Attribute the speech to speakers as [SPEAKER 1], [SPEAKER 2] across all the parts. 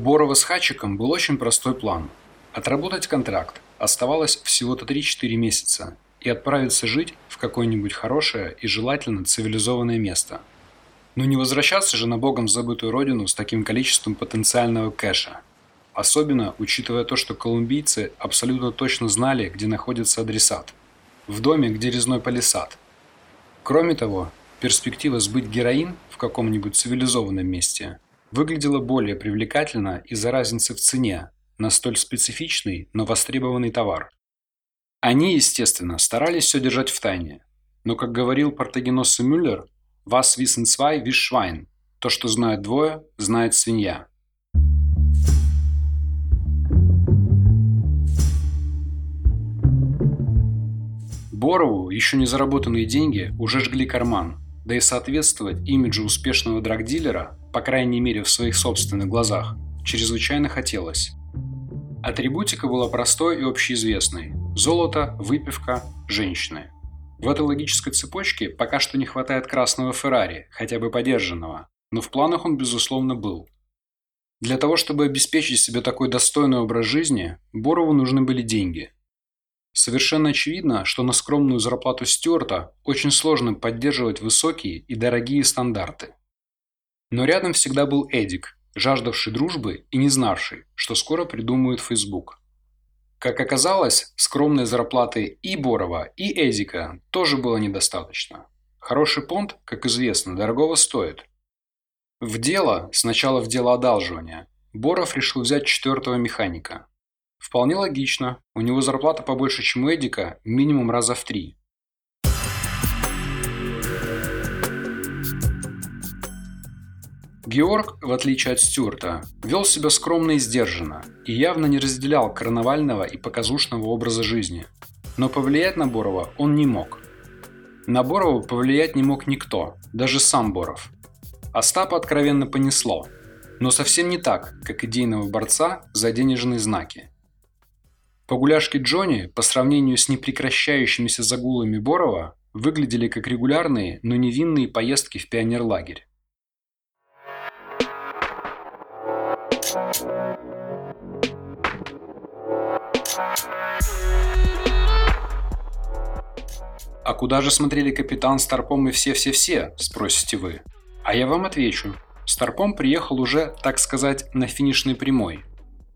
[SPEAKER 1] Борова с Хачиком был очень простой план. Отработать контракт оставалось всего-то 3-4 месяца и отправиться жить в какое-нибудь хорошее и желательно цивилизованное место. Но не возвращаться же на богом забытую родину с таким количеством потенциального кэша. Особенно учитывая то, что колумбийцы абсолютно точно знали, где находится адресат. В доме, где резной палисад. Кроме того, перспектива сбыть героин в каком-нибудь цивилизованном месте выглядела более привлекательно из-за разницы в цене на столь специфичный, но востребованный товар. Они, естественно, старались все держать в тайне. Но, как говорил Портагеноссе Мюллер, «Вас wissen zwei, wie Schwein» – то, что знают двое, знает свинья. Борову еще не заработанные деньги уже жгли карман, да и соответствовать имиджу успешного драгдилера, по крайней мере в своих собственных глазах, чрезвычайно хотелось. Атрибутика была простой и общеизвестной. Золото, выпивка, женщины. В этой логической цепочке пока что не хватает красного Феррари, хотя бы подержанного, но в планах он безусловно был. Для того, чтобы обеспечить себе такой достойный образ жизни, Борову нужны были деньги. Совершенно очевидно, что на скромную зарплату Стюарта очень сложно поддерживать высокие и дорогие стандарты. Но рядом всегда был Эдик, жаждавший дружбы и не знавший, что скоро придумают Facebook. Как оказалось, скромной зарплаты и Борова, и Эдика тоже было недостаточно. Хороший понт, как известно, дорогого стоит. В дело, сначала в дело одалживания, Боров решил взять четвертого механика. Вполне логично, у него зарплата побольше, чем у Эдика, минимум раза в три. Георг, в отличие от Стюарта, вел себя скромно и сдержанно и явно не разделял карнавального и показушного образа жизни. Но повлиять на Борова он не мог. На Борова повлиять не мог никто, даже сам Боров. Остапа откровенно понесло, но совсем не так, как идейного борца за денежные знаки. Погуляшки Джонни, по сравнению с непрекращающимися загулами Борова, выглядели как регулярные, но невинные поездки в пионерлагерь. А куда же смотрели капитан Старпом и все-все-все, спросите вы? А я вам отвечу. Старпом приехал уже, так сказать, на финишной прямой,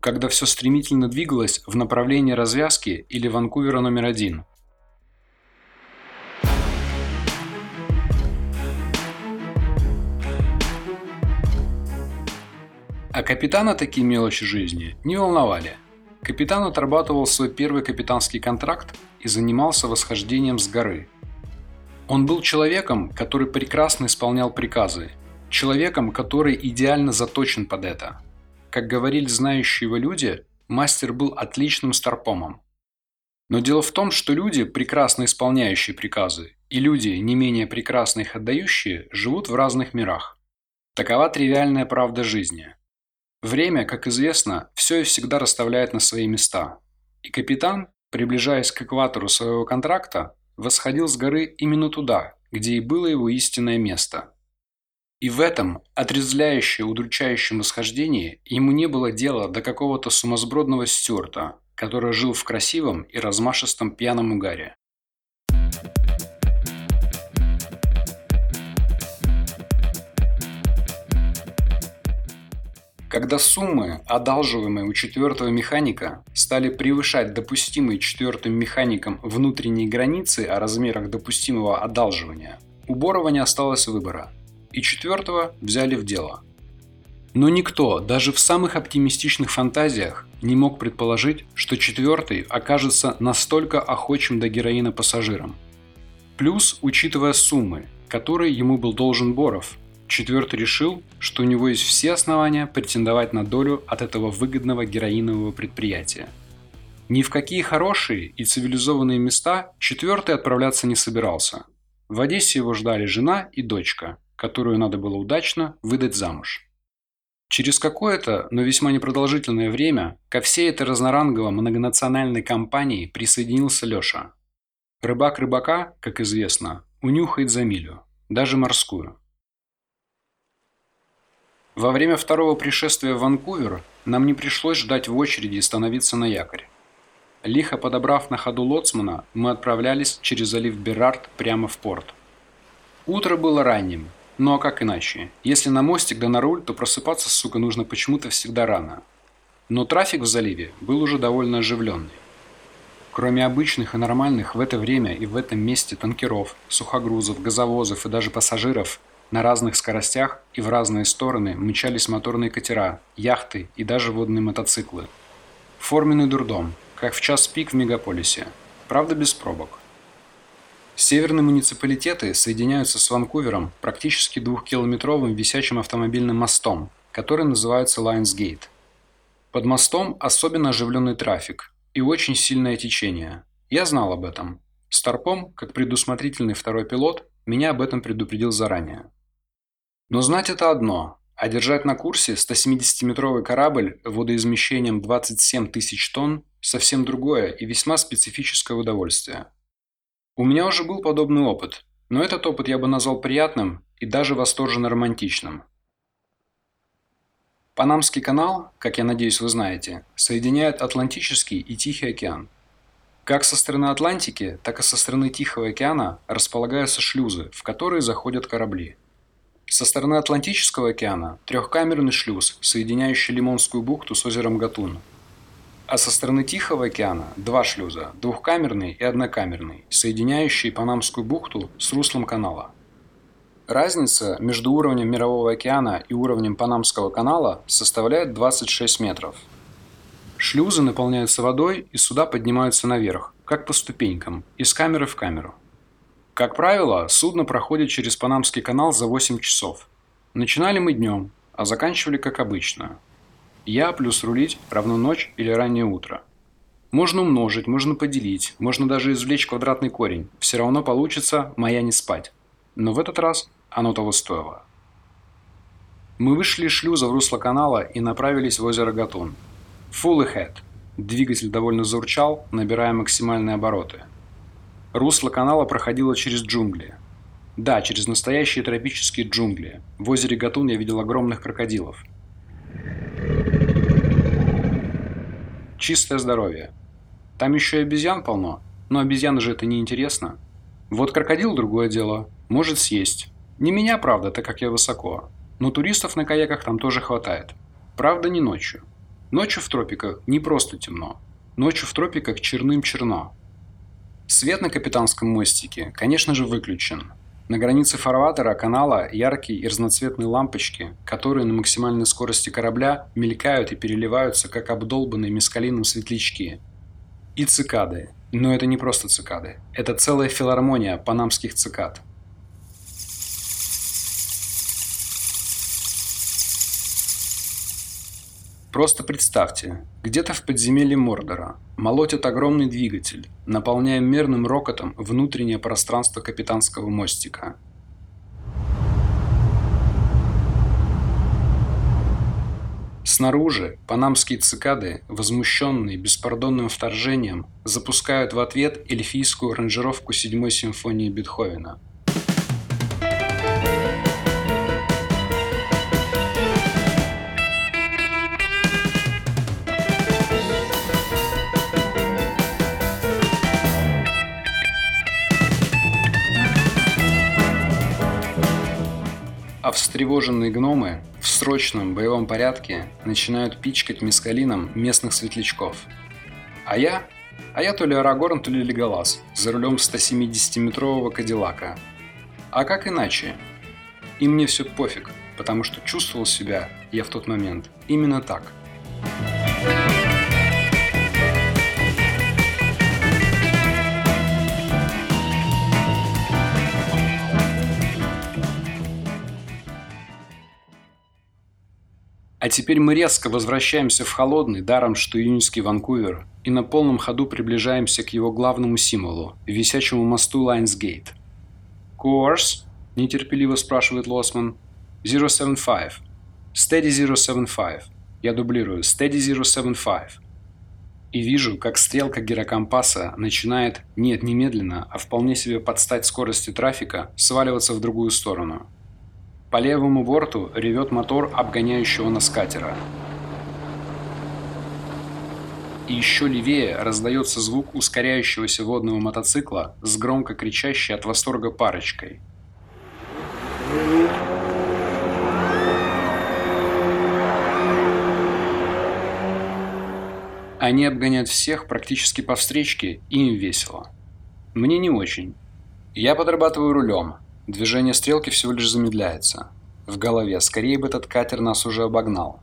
[SPEAKER 1] когда все стремительно двигалось в направлении развязки или Ванкувера номер один – А капитана такие мелочи жизни не волновали. Капитан отрабатывал свой первый капитанский контракт и занимался восхождением с горы. Он был человеком, который прекрасно исполнял приказы, человеком, который идеально заточен под это. Как говорили знающие его люди, мастер был отличным старпомом. Но дело в том, что люди, прекрасно исполняющие приказы, и люди, не менее прекрасно их отдающие, живут в разных мирах. Такова тривиальная правда жизни. Время, как известно, все и всегда расставляет на свои места. И капитан, приближаясь к экватору своего контракта, восходил с горы именно туда, где и было его истинное место. И в этом отрезвляющем, удручающем восхождении ему не было дела до какого-то сумасбродного Стюарта, который жил в красивом и размашистом пьяном угаре. Когда суммы, одалживаемые у четвертого механика, стали превышать допустимые четвертым механиком внутренние границы о размерах допустимого одалживания, у Борова не осталось выбора, и четвертого взяли в дело. Но никто, даже в самых оптимистичных фантазиях, не мог предположить, что четвертый окажется настолько охочим до героина пассажиром. Плюс, учитывая суммы, которые ему был должен Боров – Четвертый решил, что у него есть все основания претендовать на долю от этого выгодного героинового предприятия. Ни в какие хорошие и цивилизованные места четвертый отправляться не собирался. В Одессе его ждали жена и дочка, которую надо было удачно выдать замуж. Через какое-то, но весьма непродолжительное время ко всей этой разноранговой многонациональной компании присоединился Леша. Рыбак рыбака, как известно, унюхает за милю, даже морскую. Во время второго пришествия в Ванкувер нам не пришлось ждать в очереди и становиться на якорь. Лихо подобрав на ходу лоцмана, мы отправлялись через залив Берард прямо в порт. Утро было ранним, ну а как иначе? Если на мостик да на руль, то просыпаться, сука, нужно почему-то всегда рано. Но трафик в заливе был уже довольно оживленный. Кроме обычных и нормальных в это время и в этом месте танкеров, сухогрузов, газовозов и даже пассажиров, на разных скоростях и в разные стороны мчались моторные катера, яхты и даже водные мотоциклы. Форменный дурдом, как в час пик в мегаполисе, правда без пробок. Северные муниципалитеты соединяются с Ванкувером практически двухкилометровым висячим автомобильным мостом, который называется Lionsgate. Под мостом особенно оживленный трафик и очень сильное течение. Я знал об этом. Старпом, как предусмотрительный второй пилот, меня об этом предупредил заранее. Но знать это одно, а держать на курсе 170-метровый корабль водоизмещением 27 тысяч тонн – совсем другое и весьма специфическое удовольствие. У меня уже был подобный опыт, но этот опыт я бы назвал приятным и даже восторженно романтичным. Панамский канал, как я надеюсь вы знаете, соединяет Атлантический и Тихий океан. Как со стороны Атлантики, так и со стороны Тихого океана располагаются шлюзы, в которые заходят корабли. Со стороны Атлантического океана – трехкамерный шлюз, соединяющий Лимонскую бухту с озером Гатун – а со стороны Тихого океана два шлюза, двухкамерный и однокамерный, соединяющие Панамскую бухту с руслом канала. Разница между уровнем Мирового океана и уровнем Панамского канала составляет 26 метров. Шлюзы наполняются водой и суда поднимаются наверх, как по ступенькам, из камеры в камеру. Как правило, судно проходит через Панамский канал за 8 часов. Начинали мы днем, а заканчивали как обычно, я плюс рулить равно ночь или раннее утро. Можно умножить, можно поделить, можно даже извлечь квадратный корень. Все равно получится моя не спать. Но в этот раз оно того стоило. Мы вышли из шлюза в русло канала и направились в озеро Гатун. Full ahead. Двигатель довольно заурчал, набирая максимальные обороты. Русло канала проходило через джунгли. Да, через настоящие тропические джунгли. В озере Гатун я видел огромных крокодилов – Чистое здоровье. Там еще и обезьян полно, но обезьяны же это не интересно. Вот крокодил другое дело, может съесть. Не меня, правда, так как я высоко. Но туристов на каяках там тоже хватает. Правда, не ночью. Ночью в тропиках не просто темно. Ночью в тропиках черным черно. Свет на капитанском мостике, конечно же, выключен. На границе фарватера канала яркие и разноцветные лампочки, которые на максимальной скорости корабля мелькают и переливаются, как обдолбанные мескалином светлячки. И цикады. Но это не просто цикады. Это целая филармония панамских цикад – Просто представьте, где-то в подземелье Мордора молотит огромный двигатель, наполняя мерным рокотом внутреннее пространство капитанского мостика. Снаружи панамские цикады, возмущенные беспардонным вторжением, запускают в ответ эльфийскую аранжировку седьмой симфонии Бетховена – А встревоженные гномы в срочном боевом порядке начинают пичкать мискалином местных светлячков. А я? А я то ли Арагорн, то ли Леголас, за рулем 170-метрового Кадиллака. А как иначе? И мне все пофиг, потому что чувствовал себя я в тот момент именно так. А теперь мы резко возвращаемся в холодный, даром что июньский Ванкувер, и на полном ходу приближаемся к его главному символу – висячему мосту Lionsgate. «Course?» – нетерпеливо спрашивает Лосман. «075». «Steady 075». Я дублирую. «Steady 075». И вижу, как стрелка гирокомпаса начинает, нет, немедленно, а вполне себе подстать скорости трафика, сваливаться в другую сторону – По левому борту ревет мотор обгоняющего нас катера. И еще левее раздается звук ускоряющегося водного мотоцикла с громко кричащей от восторга парочкой. Они обгоняют всех практически по встречке, и им весело. Мне не очень. Я подрабатываю рулем, Движение стрелки всего лишь замедляется. В голове, скорее бы этот катер нас уже обогнал.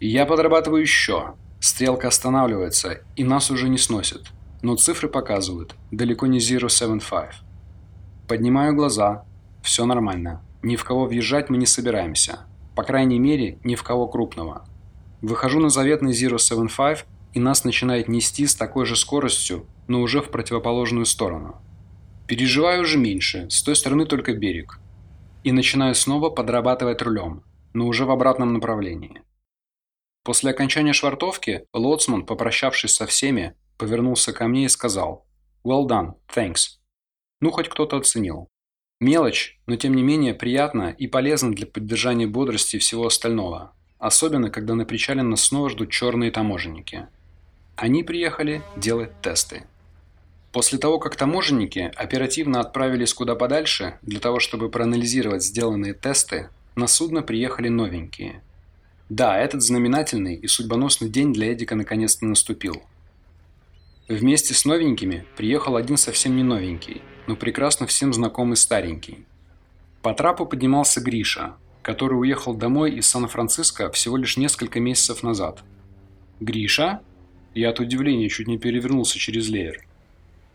[SPEAKER 1] И я подрабатываю еще. Стрелка останавливается, и нас уже не сносит. Но цифры показывают, далеко не 075. Поднимаю глаза. Все нормально. Ни в кого въезжать мы не собираемся. По крайней мере, ни в кого крупного. Выхожу на заветный 075, и нас начинает нести с такой же скоростью, но уже в противоположную сторону. Переживаю уже меньше, с той стороны только берег. И начинаю снова подрабатывать рулем, но уже в обратном направлении. После окончания швартовки лоцман, попрощавшись со всеми, повернулся ко мне и сказал «Well done, thanks». Ну, хоть кто-то оценил. Мелочь, но тем не менее приятно и полезно для поддержания бодрости и всего остального. Особенно, когда на причале нас снова ждут черные таможенники. Они приехали делать тесты. После того, как таможенники оперативно отправились куда подальше для того, чтобы проанализировать сделанные тесты, на судно приехали новенькие. Да, этот знаменательный и судьбоносный день для Эдика наконец-то наступил. Вместе с новенькими приехал один совсем не новенький, но прекрасно всем знакомый старенький. По трапу поднимался Гриша, который уехал домой из Сан-Франциско всего лишь несколько месяцев назад. «Гриша?» Я от удивления чуть не перевернулся через леер.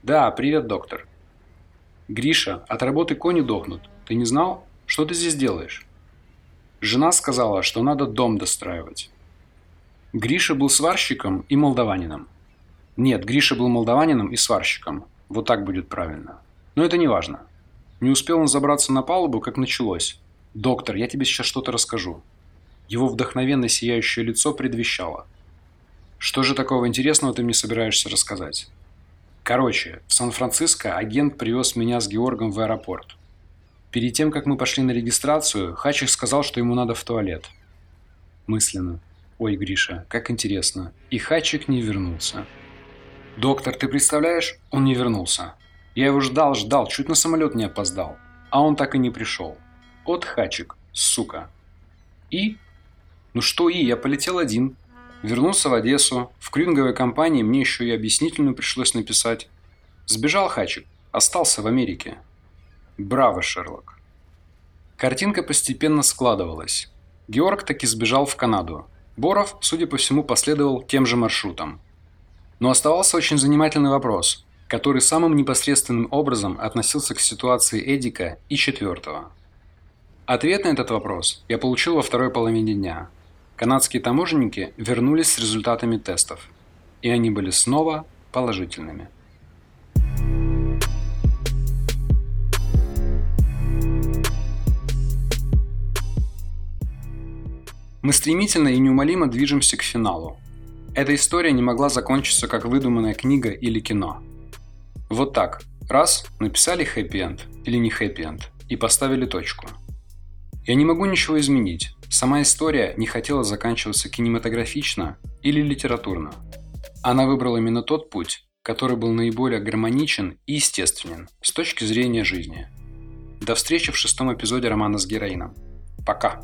[SPEAKER 1] «Да, привет, доктор». «Гриша, от работы кони дохнут. Ты не знал? Что ты здесь делаешь?» Жена сказала, что надо дом достраивать. Гриша был сварщиком и молдаванином. Нет, Гриша был молдаванином и сварщиком. Вот так будет правильно. Но это не важно. Не успел он забраться на палубу, как началось. «Доктор, я тебе сейчас что-то расскажу». Его вдохновенно сияющее лицо предвещало. «Что же такого интересного ты мне собираешься рассказать?» Короче, в Сан-Франциско агент привез меня с Георгом в аэропорт. Перед тем, как мы пошли на регистрацию, Хачик сказал, что ему надо в туалет. Мысленно. Ой, Гриша, как интересно. И Хачик не вернулся. Доктор, ты представляешь? Он не вернулся. Я его ждал, ждал, чуть на самолет не опоздал. А он так и не пришел. От Хачик, сука. И? Ну что и, я полетел один. Вернулся в Одессу. В крюинговой компании мне еще и объяснительную пришлось написать. Сбежал Хачик. Остался в Америке. Браво, Шерлок. Картинка постепенно складывалась. Георг таки сбежал в Канаду. Боров, судя по всему, последовал тем же маршрутом. Но оставался очень занимательный вопрос, который самым непосредственным образом относился к ситуации Эдика и четвертого. Ответ на этот вопрос я получил во второй половине дня – канадские таможенники вернулись с результатами тестов, и они были снова положительными. Мы стремительно и неумолимо движемся к финалу. Эта история не могла закончиться как выдуманная книга или кино. Вот так. Раз, написали хэппи-энд или не хэппи-энд и поставили точку. Я не могу ничего изменить, Сама история не хотела заканчиваться кинематографично или литературно. Она выбрала именно тот путь, который был наиболее гармоничен и естественен с точки зрения жизни. До встречи в шестом эпизоде романа с героином. Пока!